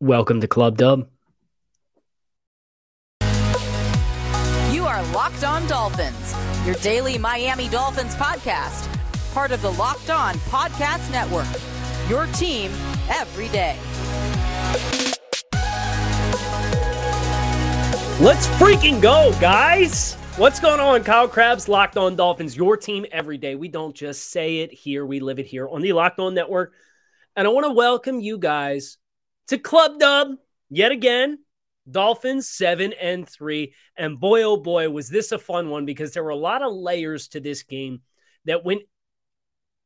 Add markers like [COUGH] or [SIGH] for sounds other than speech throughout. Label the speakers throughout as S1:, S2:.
S1: Welcome to Club Dub.
S2: You are Locked On Dolphins, your daily Miami Dolphins podcast, part of the Locked On Podcast Network. Your team every day.
S1: Let's freaking go, guys. What's going on? Kyle Crabbs, Locked On Dolphins, your team every day. We don't just say it here, we live it here on the Locked On Network. And I want to welcome you guys to Club Dub yet again. Dolphins seven and three. And boy, oh boy, was this a fun one because there were a lot of layers to this game that went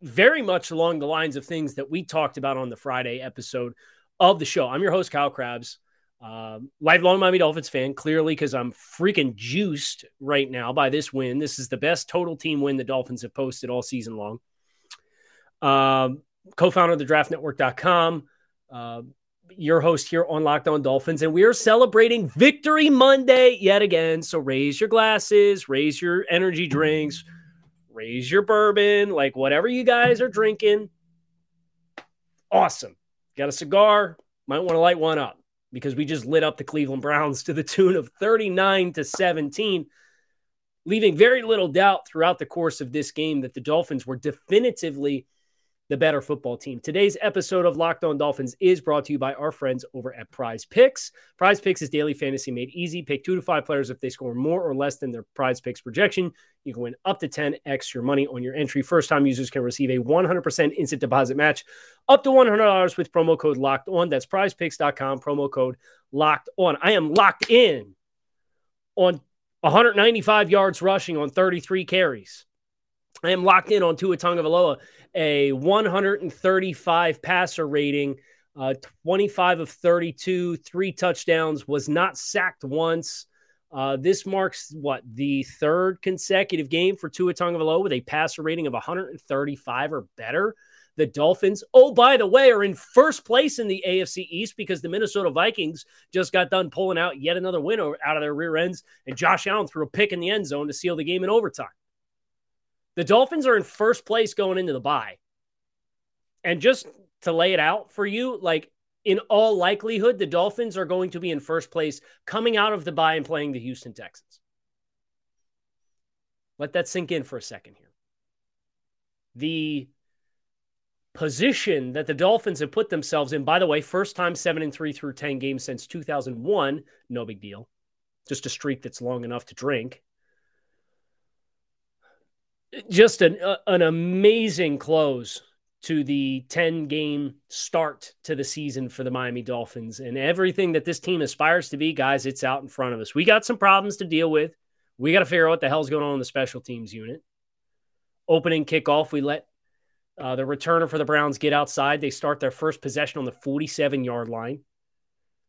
S1: very much along the lines of things that we talked about on the Friday episode of the show. I'm your host, Kyle Crabbs. Um, lifelong Miami Dolphins fan, clearly, because I'm freaking juiced right now by this win. This is the best total team win the Dolphins have posted all season long. Um, co founder of the draftnetwork.com. Uh, your host here on Locked On Dolphins, and we are celebrating Victory Monday yet again. So raise your glasses, raise your energy drinks, raise your bourbon, like whatever you guys are drinking. Awesome. Got a cigar? Might want to light one up because we just lit up the Cleveland Browns to the tune of 39 to 17, leaving very little doubt throughout the course of this game that the Dolphins were definitively the better football team. Today's episode of Locked On Dolphins is brought to you by our friends over at Prize Picks. Prize Picks is daily fantasy made easy. Pick two to five players if they score more or less than their Prize Picks projection. You can win up to 10x your money on your entry. First time users can receive a 100% instant deposit match up to $100 with promo code Locked On. That's prizepicks.com, promo code Locked On. I am locked in on 195 yards rushing on 33 carries. I am locked in on Tua Tagovailoa a 135 passer rating, uh, 25 of 32, three touchdowns, was not sacked once. Uh, this marks what the third consecutive game for Tua Tagovailoa with a passer rating of 135 or better. The Dolphins, oh by the way, are in first place in the AFC East because the Minnesota Vikings just got done pulling out yet another win out of their rear ends, and Josh Allen threw a pick in the end zone to seal the game in overtime. The Dolphins are in first place going into the bye. And just to lay it out for you, like in all likelihood, the Dolphins are going to be in first place coming out of the bye and playing the Houston Texans. Let that sink in for a second here. The position that the Dolphins have put themselves in, by the way, first time 7 and 3 through 10 games since 2001, no big deal. Just a streak that's long enough to drink just an uh, an amazing close to the 10 game start to the season for the Miami Dolphins and everything that this team aspires to be guys it's out in front of us. We got some problems to deal with. We got to figure out what the hell's going on in the special teams unit. Opening kickoff, we let uh, the returner for the Browns get outside. They start their first possession on the 47 yard line.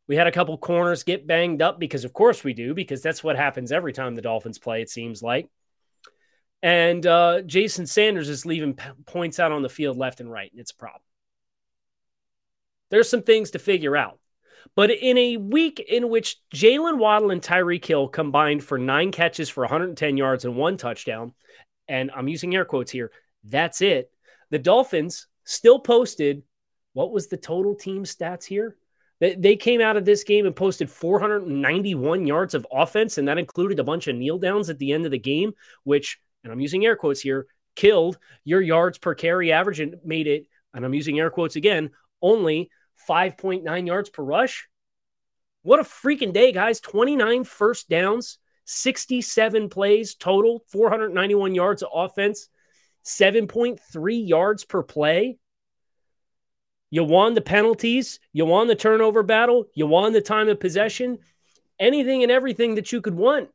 S1: We had a couple corners get banged up because, of course, we do, because that's what happens every time the Dolphins play, it seems like. And uh, Jason Sanders is leaving p- points out on the field left and right, and it's a problem. There's some things to figure out. But in a week in which Jaylen Waddle and Tyreek Hill combined for nine catches for 110 yards and one touchdown, and I'm using air quotes here, that's it. The Dolphins still posted what was the total team stats here? They, they came out of this game and posted 491 yards of offense, and that included a bunch of kneel downs at the end of the game, which and I'm using air quotes here, killed your yards per carry average and made it, and I'm using air quotes again, only 5.9 yards per rush. What a freaking day, guys. 29 first downs, 67 plays total, 491 yards of offense, 7.3 yards per play. You won the penalties, you won the turnover battle, you won the time of possession, anything and everything that you could want.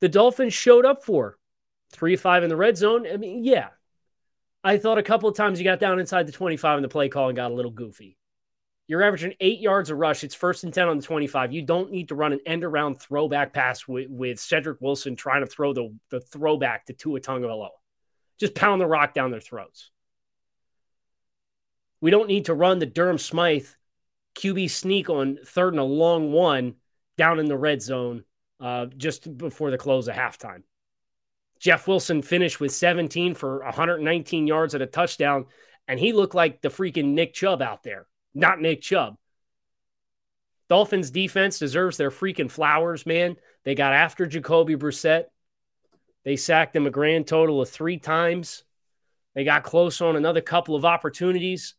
S1: The Dolphins showed up for three five in the red zone. I mean, yeah, I thought a couple of times you got down inside the 25 and the play call and got a little goofy. You're averaging eight yards a rush. It's first and 10 on the 25. You don't need to run an end around throwback pass with, with Cedric Wilson trying to throw the, the throwback to Tua Tagovailoa. Just pound the rock down their throats. We don't need to run the Durham Smythe QB sneak on third and a long one down in the red zone uh, just before the close of halftime. Jeff Wilson finished with 17 for 119 yards at a touchdown, and he looked like the freaking Nick Chubb out there, not Nick Chubb. Dolphins defense deserves their freaking flowers, man. They got after Jacoby Brissett. They sacked him a grand total of three times. They got close on another couple of opportunities,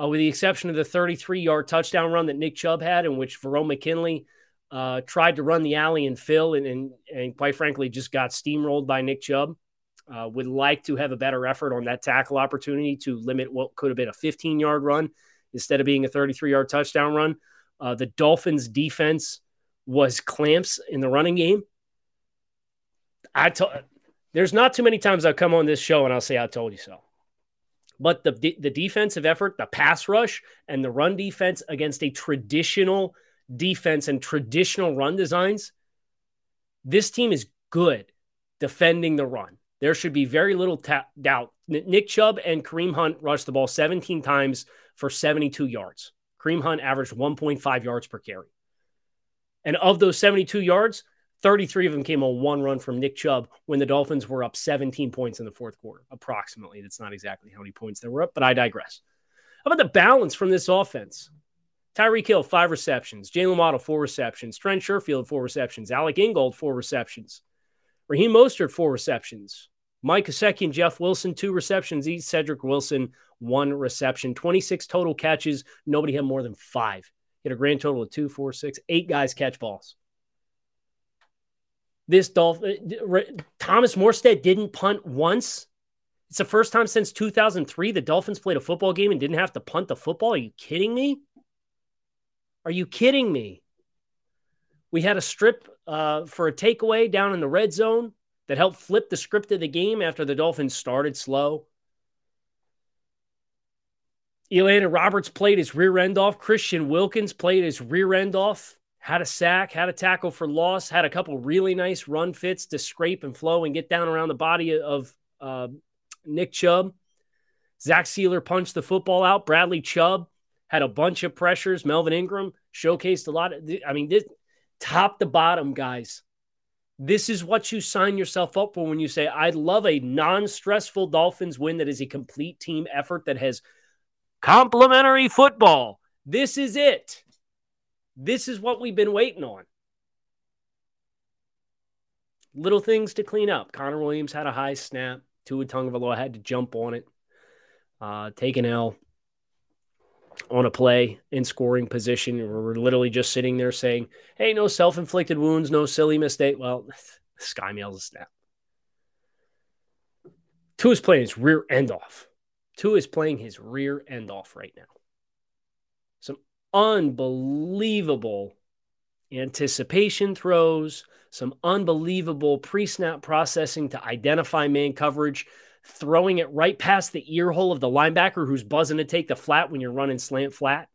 S1: uh, with the exception of the 33 yard touchdown run that Nick Chubb had, in which Verone McKinley uh, tried to run the alley and fill, and, and, and quite frankly, just got steamrolled by Nick Chubb. Uh, would like to have a better effort on that tackle opportunity to limit what could have been a 15 yard run instead of being a 33 yard touchdown run. Uh, the Dolphins' defense was clamps in the running game. I told there's not too many times I'll come on this show and I'll say I told you so. But the the defensive effort, the pass rush, and the run defense against a traditional defense and traditional run designs, this team is good defending the run. There should be very little ta- doubt. Nick Chubb and Kareem Hunt rushed the ball 17 times for 72 yards. Kareem Hunt averaged 1.5 yards per carry. And of those 72 yards, 33 of them came on one run from Nick Chubb when the Dolphins were up 17 points in the fourth quarter, approximately. That's not exactly how many points they were up, but I digress. How about the balance from this offense? Tyreek Hill, five receptions. Jaylen Waddle, four receptions. Trent Sherfield, four receptions. Alec Ingold, four receptions. Raheem Mostert, four receptions. Mike Gesicki and Jeff Wilson, two receptions each. Cedric Wilson, one reception. 26 total catches. Nobody had more than five. Hit a grand total of two, four, six, eight guys catch balls. This Dolphin, uh, Thomas Morstead didn't punt once. It's the first time since 2003 the Dolphins played a football game and didn't have to punt the football. Are you kidding me? Are you kidding me? We had a strip uh, for a takeaway down in the red zone that helped flip the script of the game after the Dolphins started slow. Elandon Roberts played his rear end off. Christian Wilkins played his rear end off. Had a sack, had a tackle for loss, had a couple really nice run fits to scrape and flow and get down around the body of uh, Nick Chubb. Zach Sieler punched the football out. Bradley Chubb had a bunch of pressures. Melvin Ingram showcased a lot of, I mean, this top to bottom, guys. This is what you sign yourself up for when you say, I'd love a non stressful Dolphins win that is a complete team effort that has complementary football. This is it. This is what we've been waiting on. Little things to clean up. Connor Williams had a high snap. Tua Tagovailoa had to jump on it, uh, take an L on a play in scoring position. We're literally just sitting there saying, hey, no self inflicted wounds, no silly mistake. Well, [LAUGHS] Sky Mail's a snap. Tua is playing his rear end off. Tua is playing his rear end off right now. Some unbelievable anticipation throws, some unbelievable pre snap processing to identify man coverage throwing it right past the ear hole of the linebacker who's buzzing to take the flat when you're running slant flat.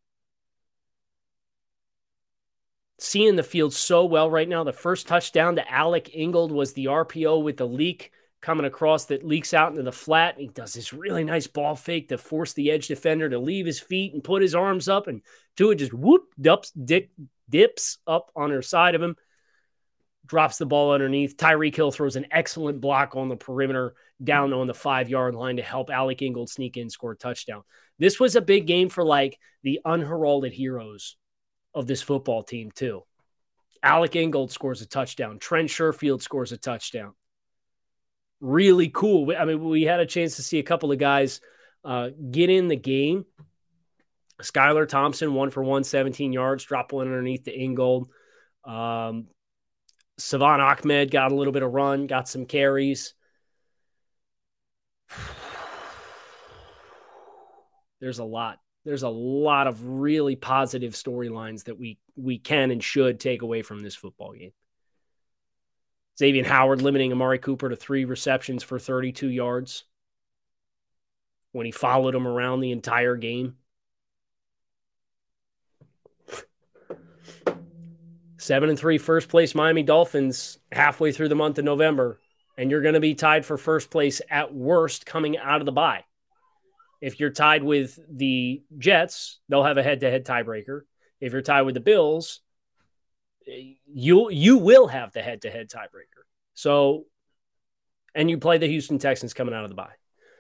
S1: Seeing the field so well right now. The first touchdown to Alec Ingold was the RPO with the leak coming across that leaks out into the flat. He does this really nice ball fake to force the edge defender to leave his feet and put his arms up, and Tua just whoop dips, dip, dips up on her side of him drops the ball underneath. Tyreek Hill throws an excellent block on the perimeter down on the five yard line to help Alec Ingold sneak in, score a touchdown. This was a big game for like the unheralded heroes of this football team, too. Alec Ingold scores a touchdown. Trent Sherfield scores a touchdown. Really cool. I mean, we had a chance to see a couple of guys uh, get in the game. Skylar Thompson, one for one, 17 yards, drop one underneath the Ingold. Um, Salvon Ahmed got a little bit of run, got some carries. There's a lot. There's a lot of really positive storylines that we we can and should take away from this football game. Xavier Howard limiting Amari Cooper to three receptions for 32 yards. when he followed him around the entire game. Seven and three, first place Miami Dolphins halfway through the month of November, and you're going to be tied for first place at worst coming out of the bye. If you're tied with the Jets, they'll have a head-to-head tiebreaker. If you're tied with the Bills, you you will have the head-to-head tiebreaker. So, and you play the Houston Texans coming out of the bye.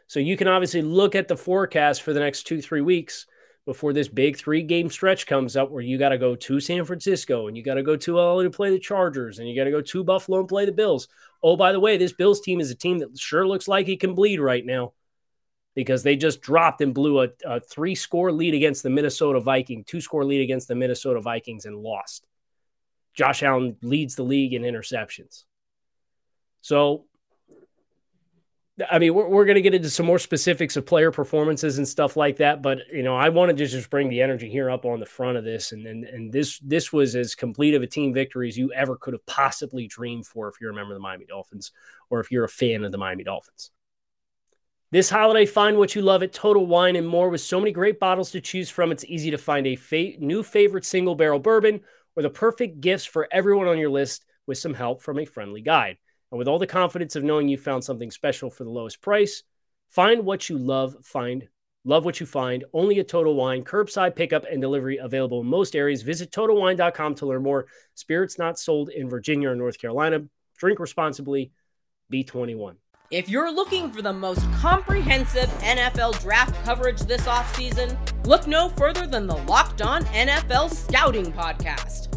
S1: So you can obviously look at the forecast for the next two three weeks before this big three game stretch comes up where you got to go to San Francisco and you got to go to LA to play the Chargers and you got to go to Buffalo and play the Bills. Oh, by the way, this Bills team is a team that sure looks like it can bleed right now because they just dropped and blew a, a three score lead against the Minnesota Vikings, two score lead against the Minnesota Vikings and lost. Josh Allen leads the league in interceptions. So I mean, we're, we're going to get into some more specifics of player performances and stuff like that, but you know, I wanted to just bring the energy here up on the front of this, and and, and this this was as complete of a team victory as you ever could have possibly dreamed for if you're a member of the Miami Dolphins or if you're a fan of the Miami Dolphins. This holiday, find what you love at Total Wine and More. With so many great bottles to choose from, it's easy to find a fa- new favorite single barrel bourbon or the perfect gifts for everyone on your list with some help from a friendly guide. And with all the confidence of knowing you found something special for the lowest price, find what you love, find love what you find. Only at Total Wine, curbside pickup and delivery available in most areas. Visit totalwine.com to learn more. Spirits not sold in Virginia or North Carolina. Drink responsibly. B21.
S3: If you're looking for the most comprehensive NFL draft coverage this offseason, look no further than the Locked On NFL Scouting Podcast.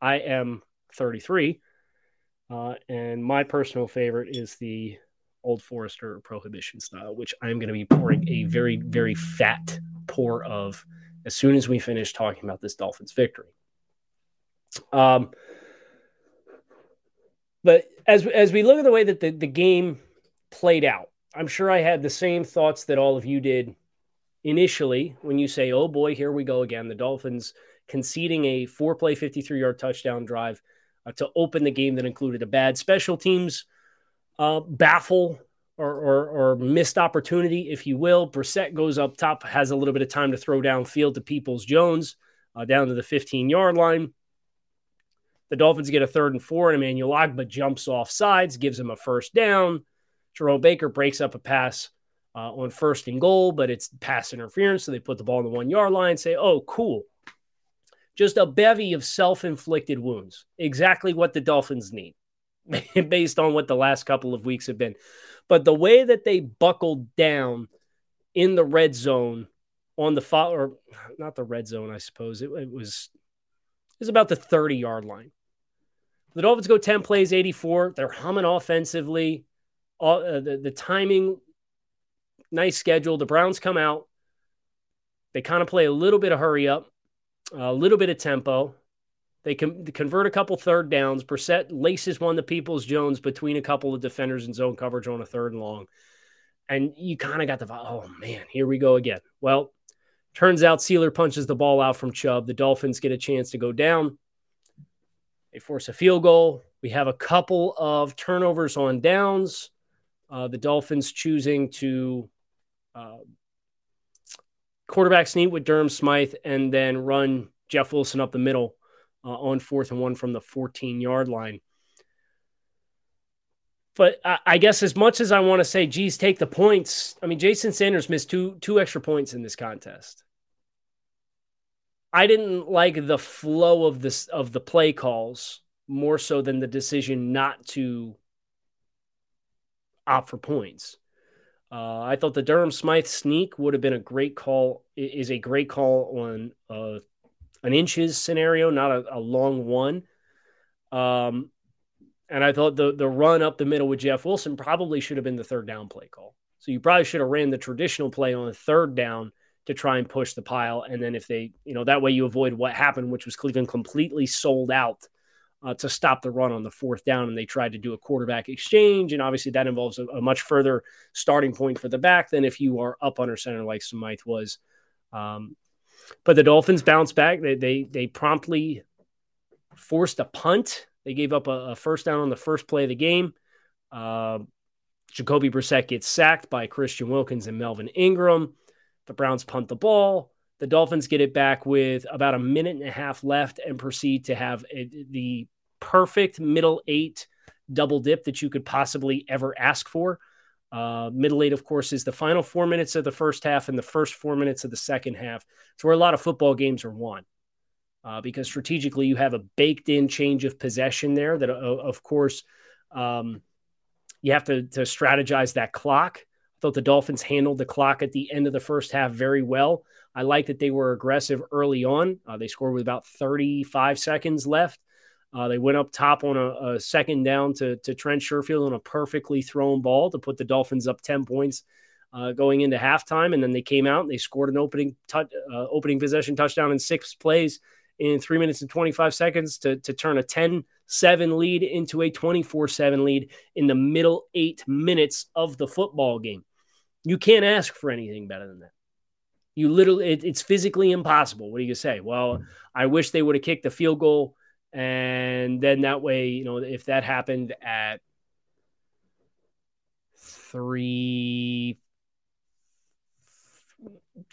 S1: I am 33, uh, and my personal favorite is the Old Forester Prohibition style, which I'm going to be pouring a very, very fat pour of as soon as we finish talking about this Dolphins victory. Um, but as as we look at the way that the, the game played out, I'm sure I had the same thoughts that all of you did initially when you say, "Oh boy, here we go again." The Dolphins conceding a four-play, 53-yard touchdown drive uh, to open the game that included a bad special teams uh, baffle or, or, or, missed opportunity, if you will. Brissett goes up top, has a little bit of time to throw downfield to Peoples Jones uh, down to the 15-yard line. The Dolphins get a third and four, and Emmanuel Ogbah jumps off sides, gives him a first down. Jerome Baker breaks up a pass uh, on first and goal, but it's pass interference. So they put the ball on the one yard line, say, oh, cool. Just a bevy of self inflicted wounds. Exactly what the Dolphins need [LAUGHS] based on what the last couple of weeks have been. But the way that they buckled down in the red zone on the fo- or not the red zone, I suppose it, it was is about the 30 yard line. The Dolphins go 10 plays, 84. They're humming offensively. All, uh, the, the timing, nice schedule. The Browns come out. They kind of play a little bit of hurry up, a little bit of tempo. They can convert a couple third downs. Brissett laces one to Peoples Jones between a couple of defenders in zone coverage on a third and long. And you kind of got the, oh man, here we go again. Well, Turns out Sieler punches the ball out from Chubb. The Dolphins get a chance to go down. They force a field goal. We have a couple of turnovers on downs. Uh, the Dolphins choosing to uh, quarterback sneak with Durham Smythe and then run Jeff Wilson up the middle uh, on fourth and one from the 14 yard line. But I, I guess as much as I want to say, geez, take the points. I mean, Jason Sanders missed two two extra points in this contest. I didn't like the flow of this of the play calls more so than the decision not to opt for points. Uh, I thought the Durham Smythe sneak would have been a great call. Is a great call on uh, an inches scenario, not a, a long one. Um, and I thought the the run up the middle with Jeff Wilson probably should have been the third down play call. So you probably should have ran the traditional play on a third down to try and push the pile. And then if they, you know, that way you avoid what happened, which was Cleveland completely sold out uh, to stop the run on the fourth down. And they tried to do a quarterback exchange. And obviously that involves a, a much further starting point for the back than if you are up under center like Smythe was. Um, but the Dolphins bounced back. They, they, they promptly forced a punt. They gave up a, a first down on the first play of the game. Uh, Jacoby Brissett gets sacked by Christian Wilkins and Melvin Ingram. The Browns punt the ball. The Dolphins get it back with about a minute and a half left and proceed to have a, the perfect middle eight double dip that you could possibly ever ask for. Uh, middle eight, of course, is the final four minutes of the first half and the first four minutes of the second half. It's where a lot of football games are won. Uh, because strategically, you have a baked in change of possession there that, uh, of course, um, you have to, to strategize that clock I thought the Dolphins handled the clock at the end of the first half very well. I like that they were aggressive early on. Uh, they scored with about 35 seconds left. Uh, they went up top on a, a, second down to, to Trent Sherfield on a perfectly thrown ball to put the Dolphins up 10 points uh, going into halftime. And then they came out and they scored an opening uh, opening possession touchdown in six plays in three minutes and 25 seconds to, to turn a 10 7 lead into a 24 7 lead in the middle eight minutes of the football game. You can't ask for anything better than that. You literally, it, it's physically impossible. What do you say? Well, I wish they would have kicked the field goal. And then that way, you know, if that happened at three,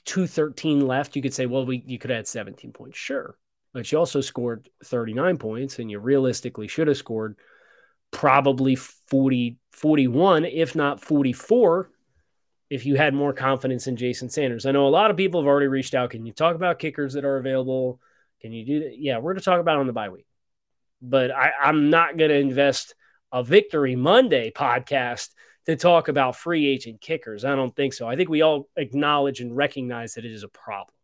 S1: 213 left, you could say, well, we, you could add 17 points. Sure. But you also scored 39 points and you realistically should have scored probably 40, 41, if not 44 if you had more confidence in Jason Sanders. I know a lot of people have already reached out. Can you talk about kickers that are available? Can you do that? Yeah, we're going to talk about on the bye week. But I, I'm not going to invest a Victory Monday podcast to talk about free agent kickers. I don't think so. I think we all acknowledge and recognize that it is a problem.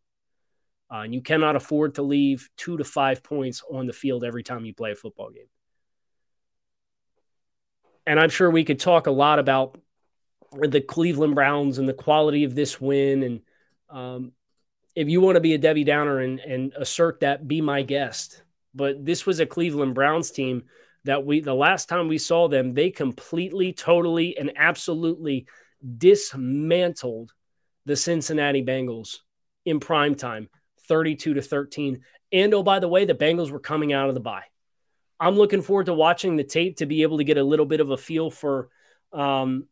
S1: Uh, and you cannot afford to leave two to five points on the field every time you play a football game. And I'm sure we could talk a lot about the Cleveland Browns and the quality of this win. And um, if you want to be a Debbie Downer and, and assert that, be my guest. But this was a Cleveland Browns team that we, the last time we saw them, they completely, totally, and absolutely dismantled the Cincinnati Bengals in prime time, 32 to 13. And oh, by the way, the Bengals were coming out of the bye. I'm looking forward to watching the tape to be able to get a little bit of a feel for um,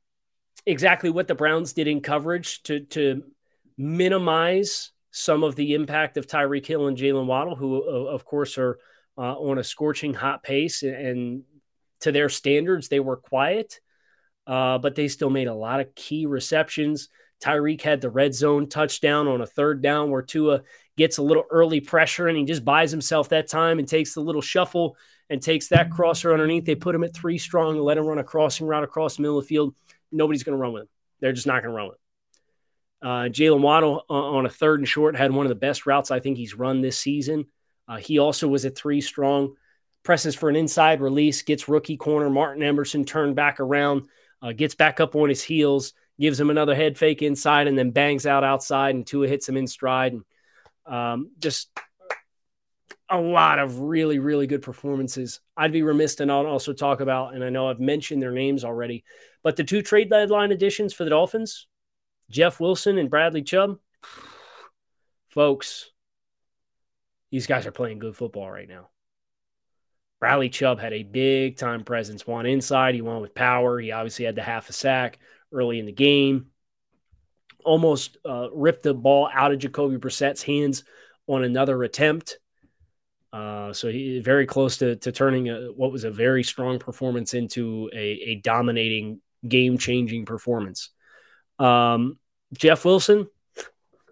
S1: exactly what the Browns did in coverage to to minimize some of the impact of Tyreek Hill and Jaylen Waddle, who of course are uh, on a scorching hot pace, and to their standards, they were quiet, uh, but they still made a lot of key receptions. Tyreek had the red zone touchdown on a third down where Tua gets a little early pressure and he just buys himself that time and takes the little shuffle and takes that crosser underneath. They put him at three strong, let him run a crossing route across the middle of the field nobody's going to run with him. They're just not going to run with him. Uh, Jaylen Waddle uh, on a third and short had one of the best routes I think he's run this season. Uh, he also was at three strong, presses for an inside release, gets rookie corner Martin Emerson turned back around, uh, gets back up on his heels, gives him another head fake inside, and then bangs out outside, and Tua hits him in stride. And um, just a lot of really, really good performances. I'd be remiss to not also talk about, and I know I've mentioned their names already, but the two trade deadline additions for the Dolphins, Jeff Wilson and Bradley Chubb, [SIGHS] folks, these guys are playing good football right now. Bradley Chubb had a big time presence. One inside, he won with power. He obviously had the half a sack early in the game. Almost uh, ripped the ball out of Jacoby Brissett's hands on another attempt. Uh, so he very close to, to turning a, what was a very strong performance into a, a dominating, game changing performance. Um, Jeff Wilson,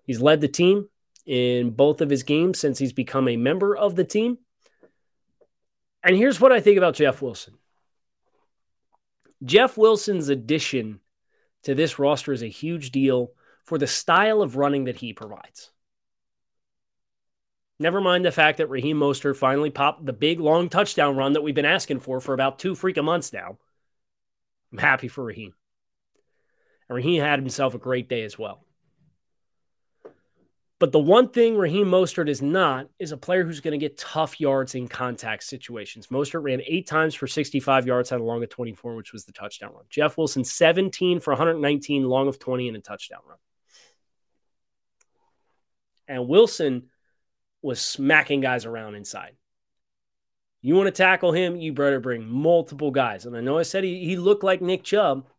S1: he's led the team in both of his games since he's become a member of the team. And here's what I think about Jeff Wilson Jeff Wilson's addition to this roster is a huge deal for the style of running that he provides. Never mind the fact that Raheem Mostert finally popped the big long touchdown run that we've been asking for for about two freaking months now. I'm happy for Raheem. And Raheem had himself a great day as well. But the one thing Raheem Mostert is not is a player who's going to get tough yards in contact situations. Mostert ran eight times for 65 yards, had a long of 24, which was the touchdown run. Jeff Wilson, 17 for 119, long of 20, and a touchdown run. And Wilson was smacking guys around inside. You want to tackle him, you better bring multiple guys. And I know I said he, he looked like Nick Chubb,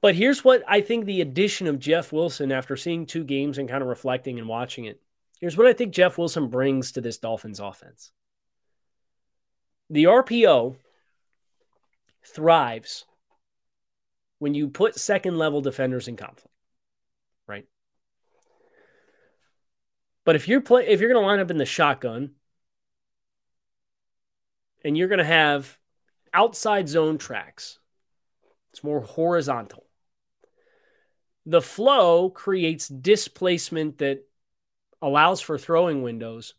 S1: but here's what I think the addition of Jeff Wilson after seeing two games and kind of reflecting and watching it. Here's what I think Jeff Wilson brings to this Dolphins offense. The RPO thrives when you put second level defenders in conflict, right? But if you're play if you're going to line up in the shotgun and you're going to have outside zone tracks, it's more horizontal the flow creates displacement that allows for throwing windows.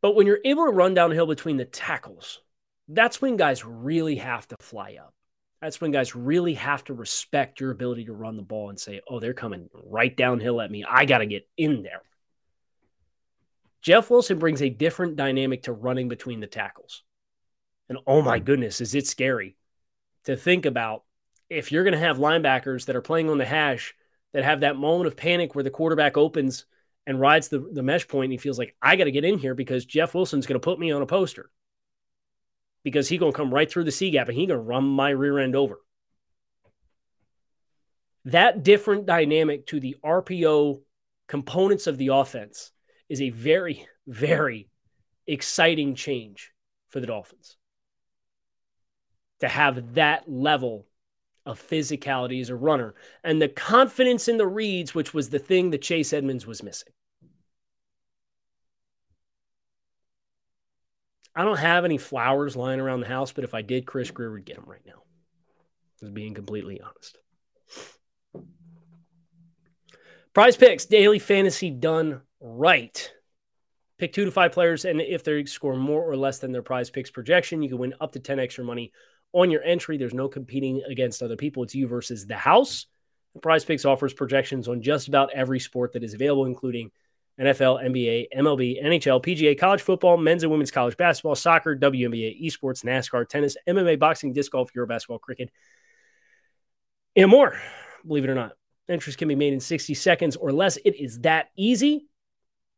S1: But when you're able to run downhill between the tackles, that's when guys really have to fly up. That's when guys really have to respect your ability to run the ball and say, oh, they're coming right downhill at me. I got to get in there. Jeff Wilson brings a different dynamic to running between the tackles. And oh my goodness, is it scary to think about if you're going to have linebackers that are playing on the hash that have that moment of panic where the quarterback opens and rides the, the mesh point and he feels like I got to get in here because Jeff Wilson's going to put me on a poster because he's going to come right through the C gap and he's going to run my rear end over. That different dynamic to the RPO components of the offense is a very, very exciting change for the Dolphins. To have that level of physicality as a runner and the confidence in the reads, which was the thing that Chase Edmonds was missing. I don't have any flowers lying around the house, but if I did, Chris Grier would get them right now. Just being completely honest. Prize picks, daily fantasy done right. Pick two to five players, and if they score more or less than their prize picks projection, you can win up to 10 extra money on your entry. There's no competing against other people. It's you versus the house. The Prize Picks offers projections on just about every sport that is available, including NFL, NBA, MLB, NHL, PGA, college football, men's and women's college basketball, soccer, WNBA, esports, NASCAR, tennis, MMA, boxing, disc golf, Euro basketball, cricket, and more. Believe it or not, entries can be made in 60 seconds or less. It is that easy.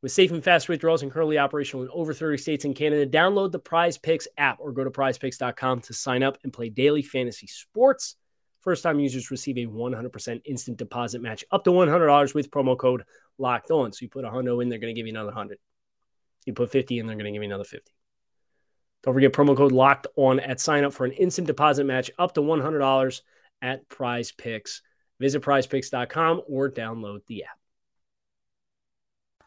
S1: With safe and fast withdrawals and currently operational in over 30 states and Canada, download the Prize Picks app or go to prizepicks.com to sign up and play daily fantasy sports. First time users receive a 100% instant deposit match up to $100 with promo code locked on. So you put a hundo in, they're going to give you another 100. You put 50 in, they're going to give you another 50. Don't forget promo code locked on at sign up for an instant deposit match up to $100 at prize picks. Visit prizepicks.com or download the app.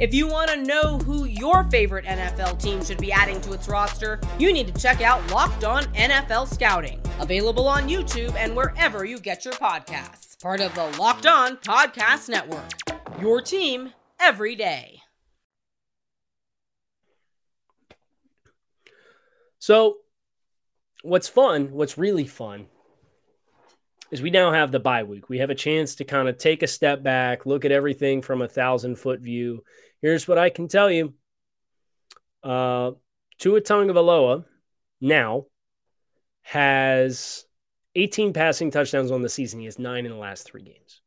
S3: If you want to know who your favorite NFL team should be adding to its roster, you need to check out Locked On NFL Scouting, available on YouTube and wherever you get your podcasts. Part of the Locked On Podcast Network. Your team every day.
S1: So, what's fun, what's really fun, is we now have the bye week. We have a chance to kind of take a step back, look at everything from a thousand foot view, Here's what I can tell you. Uh, Tua Tagovailoa now has 18 passing touchdowns on the season. He has nine in the last three games.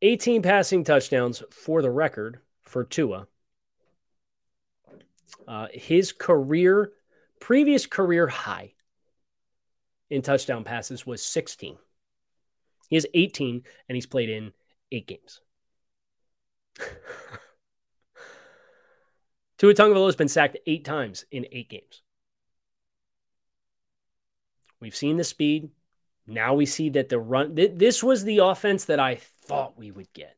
S1: 18 passing touchdowns for the record for Tua. Uh, his career, previous career high in touchdown passes was 16. He has 18 and he's played in eight games. [LAUGHS] Tua Tagovailoa has been sacked eight times in eight games. We've seen the speed. Now we see that the run. Th- this was the offense that I thought we would get.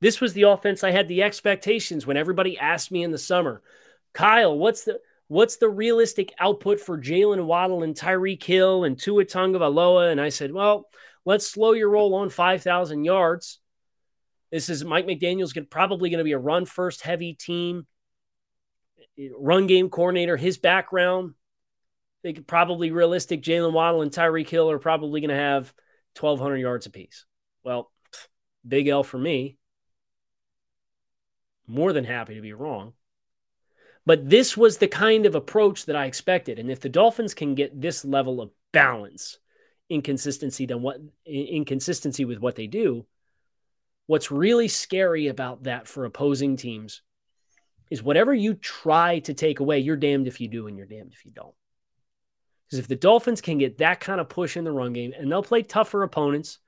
S1: This was the offense I had the expectations when everybody asked me in the summer, Kyle, what's the what's the realistic output for Jaylen Waddle and Tyreek Hill and Tua Tagovailoa? And I said, well, let's slow your roll on 5,000 yards. This is Mike McDaniel's gonna, probably going to be a run first heavy team, eh, run game coordinator. His background, they could probably realistic. Jaylen Waddle and Tyreek Hill are probably going to have 1,200 yards apiece. Well, big L for me. More than happy to be wrong. But this was the kind of approach that I expected. And if the Dolphins can get this level of balance, inconsistency than what inconsistency with what they do, what's really scary about that for opposing teams is whatever you try to take away, you're damned if you do and you're damned if you don't. Because if the Dolphins can get that kind of push in the run game, and they'll play tougher opponents,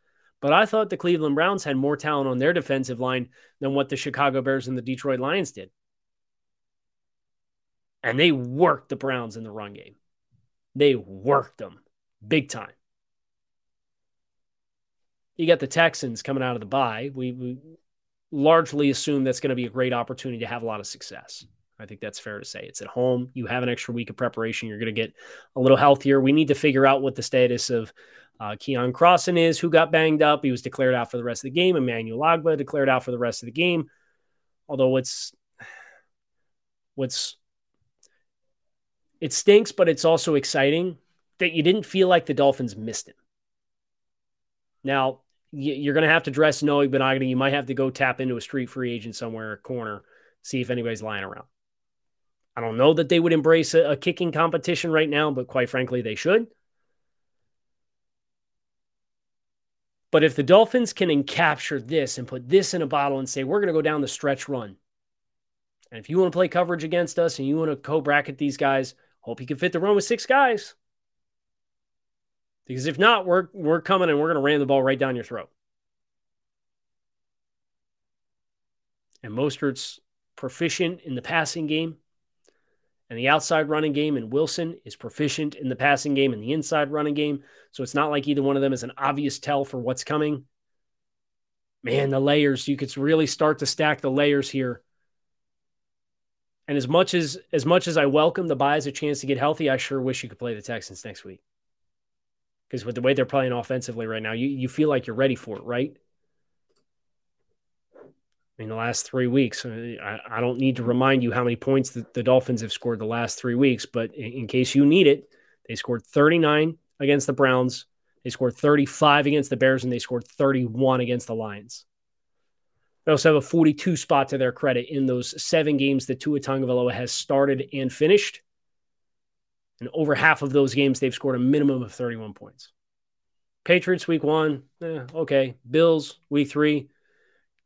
S1: but I thought the Cleveland Browns had more talent on their defensive line than what the Chicago Bears and the Detroit Lions did and they worked the Browns in the run game. They worked them big time. You got the Texans coming out of the bye. We, we largely assume that's going to be a great opportunity to have a lot of success. I think that's fair to say. It's at home. You have an extra week of preparation. You're going to get a little healthier. We need to figure out what the status of uh, Keion Crossen is, who got banged up. He was declared out for the rest of the game. Emmanuel Ogbah declared out for the rest of the game. Although what's what's it stinks, but it's also exciting that you didn't feel like the Dolphins missed him. Now, you're going to have to dress Noah Igbinoghene. You might have to go tap into a street free agent somewhere, corner, see if anybody's lying around. I don't know that they would embrace a, a kicking competition right now, but quite frankly, they should. But if the Dolphins can encapture this and put this in a bottle and say, we're going to go down the stretch run. And if you want to play coverage against us and you want to co bracket these guys, Hope you can fit the run with six guys. Because if not, we're we're coming and we're going to ram the ball right down your throat. And Mostert's proficient in the passing game and the outside running game, and Wilson is proficient in the passing game and the inside running game. So it's not like either one of them is an obvious tell for what's coming. Man, the layers, you could really start to stack the layers here and as much as as much as I welcome the bye as a chance to get healthy, I sure wish you could play the Texans next week. Because with the way they're playing offensively right now, you, you feel like you're ready for it, right? In the last three weeks, uh, I, I don't need to remind you how many points the, the Dolphins have scored the last three weeks, but in, in case you need it, they scored 39 against the Browns, they scored 35 against the Bears, and they scored 31 against the Lions. They also have a 42 spot to their credit in those seven games that Tua Tagovailoa has started and finished. And over half of those games, they've scored a minimum of 31 points. Patriots week one, eh, okay. Bills week three,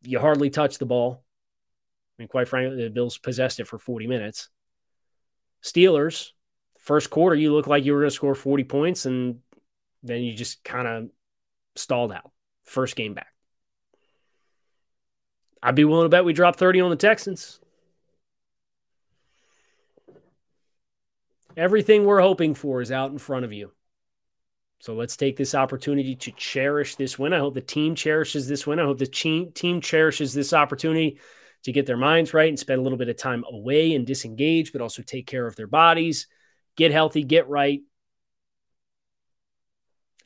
S1: you hardly touch the ball. I mean, quite frankly, the Bills possessed it for 40 minutes. Steelers, first quarter, you look like you were going to score 40 points, and then you just kind of stalled out. First game back. I'd be willing to bet we drop 30 on the Texans. Everything we're hoping for is out in front of you. So let's take this opportunity to cherish this win. I hope the team cherishes this win. I hope the team, cherishes this opportunity to get their minds right and spend a little bit of time away and disengage, but also take care of their bodies, get healthy, get right.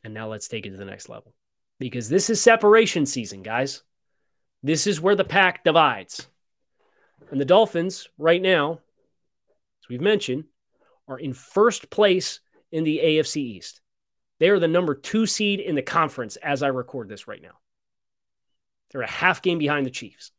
S1: And now let's take it to the next level because this is separation season, guys. This is where the pack divides. And the Dolphins, right now, as we've mentioned, are in first place in the AFC East. They are the number two seed in the conference as I record this right now. They're a half game behind the Chiefs.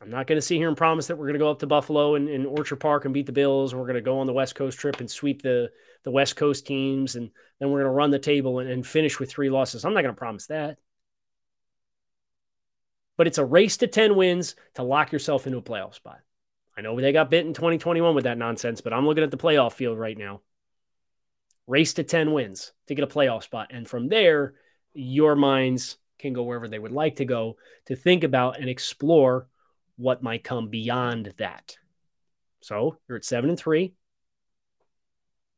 S1: I'm not going to sit here and promise that we're going to go up to Buffalo and, and Orchard Park and beat the Bills. And we're going to go on the West Coast trip and sweep the, the West Coast teams. And then we're going to run the table and, and finish with three losses. I'm not going to promise that but it's a race to 10 wins to lock yourself into a playoff spot. I know they got bit in 2021 with that nonsense, but I'm looking at the playoff field right now. Race to 10 wins to get a playoff spot. And from there, your minds can go wherever they would like to go to think about and explore what might come beyond that. So you're at seven and three.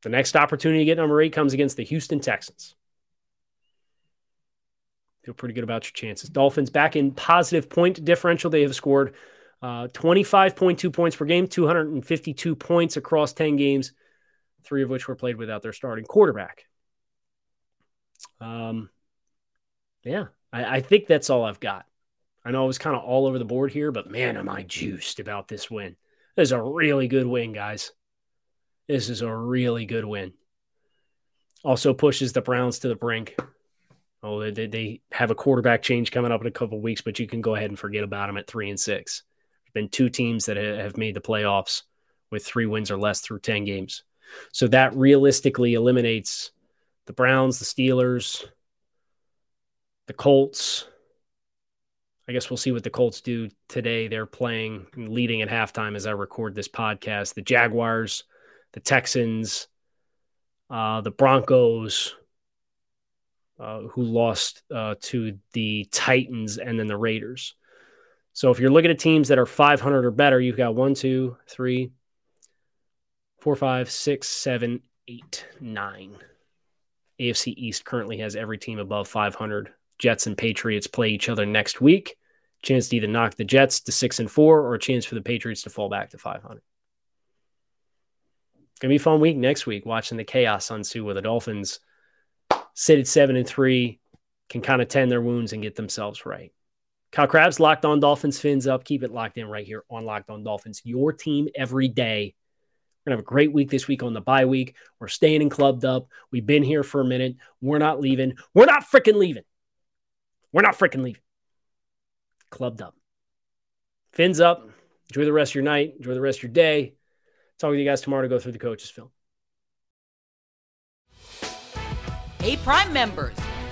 S1: The next opportunity to get number eight comes against the Houston Texans. Feel pretty good about your chances. Dolphins back in positive point differential. They have scored uh, 25.2 points per game, 252 points across 10 games, three of which were played without their starting quarterback. Um, yeah, I, I think that's all I've got. I know I was kind of all over the board here, but man, am I juiced about this win. This is a really good win, guys. This is a really good win. Also pushes the Browns to the brink. Oh, they, they have a quarterback change coming up in a couple weeks, but you can go ahead and forget about them at three and six. Been two teams that have made the playoffs with three wins or less through 10 games. So that realistically eliminates the Browns, the Steelers, the Colts. I guess we'll see what the Colts do today. They're playing leading at halftime as I record this podcast. The Jaguars, the Texans, uh, the Broncos, uh, who lost uh, to the Titans and then the Raiders. So if you're looking at teams that are 500 or better, you've got one, two, three, four, five, six, seven, eight, nine. AFC East currently has every team above 500. Jets and Patriots play each other next week. Chance to either knock the Jets to six and four, or a chance for the Patriots to fall back to 500. Gonna be a fun week next week watching the chaos ensue where the Dolphins sit at seven and three, can kind of tend their wounds and get themselves right. Kyle Crabbs locked on Dolphins fins up. Keep it locked in right here on Locked On Dolphins. Your team every day. We're gonna have a great week this week on the bye week. We're staying in Club Dub. We've been here for a minute. We're not leaving. We're not freaking leaving. We're not freaking leaving. Club Dub. Fins up. Enjoy the rest of your night. Enjoy the rest of your day. Talk with you guys tomorrow to go through the coaches film.
S2: Hey, Prime members,